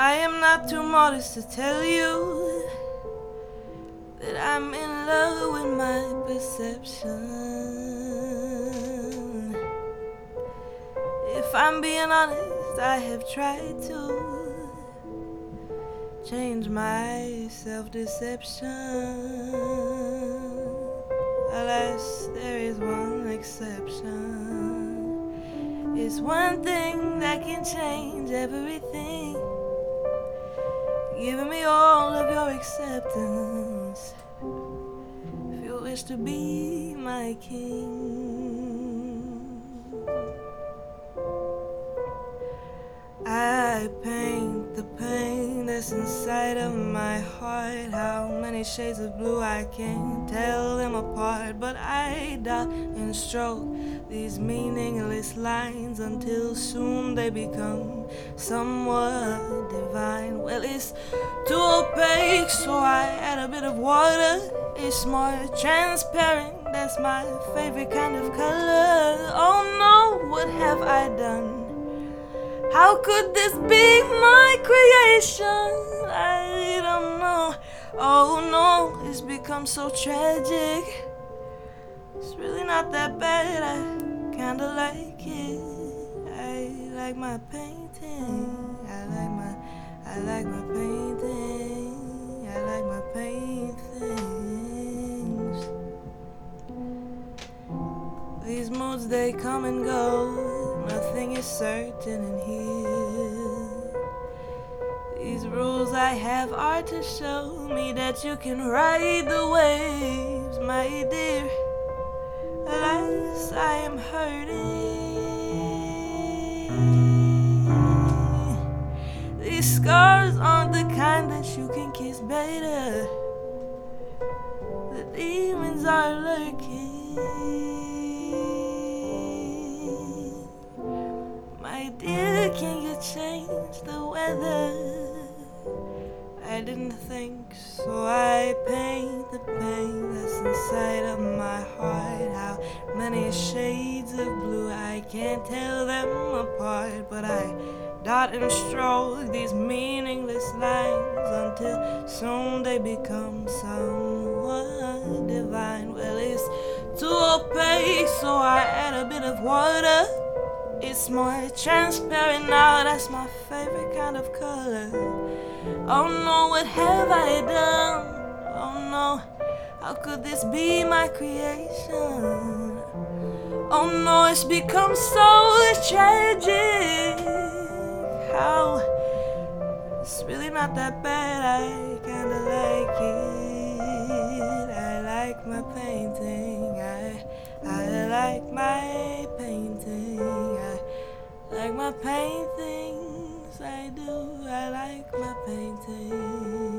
I am not too modest to tell you that I'm in love with my perception. If I'm being honest, I have tried to change my self deception. Alas, there is one exception. It's one thing that can change everything giving me all of your acceptance. If you wish to be my king, I paint inside of my heart. How many shades of blue I can't tell them apart, but I dot and stroke these meaningless lines until soon they become somewhat divine. Well, it's too opaque, so I add a bit of water. It's more transparent, that's my favorite kind of color. Oh no, How could this be my creation? I don't know. Oh no, it's become so tragic. It's really not that bad. I kinda like it. I like my painting. I like my I like my painting. I like my paintings. These moods they come and go. Nothing is certain in here. These rules I have are to show me that you can ride the waves, my dear. Alas, I am hurting. These scars aren't the kind that you can kiss better. The demons are lurking. Dear, can you change the weather? I didn't think, so I paint the pain that's inside of my heart. How many shades of blue I can't tell them apart, but I dot and stroke these meaningless lines until soon they become somewhat divine. Well, it's too opaque, so I add a bit of water. It's more transparent now, that's my favorite kind of color. Oh no, what have I done? Oh no, how could this be my creation? Oh no, it's become so tragic. How it's really not that bad, I kinda like it. I like my painting. do. I like my painting.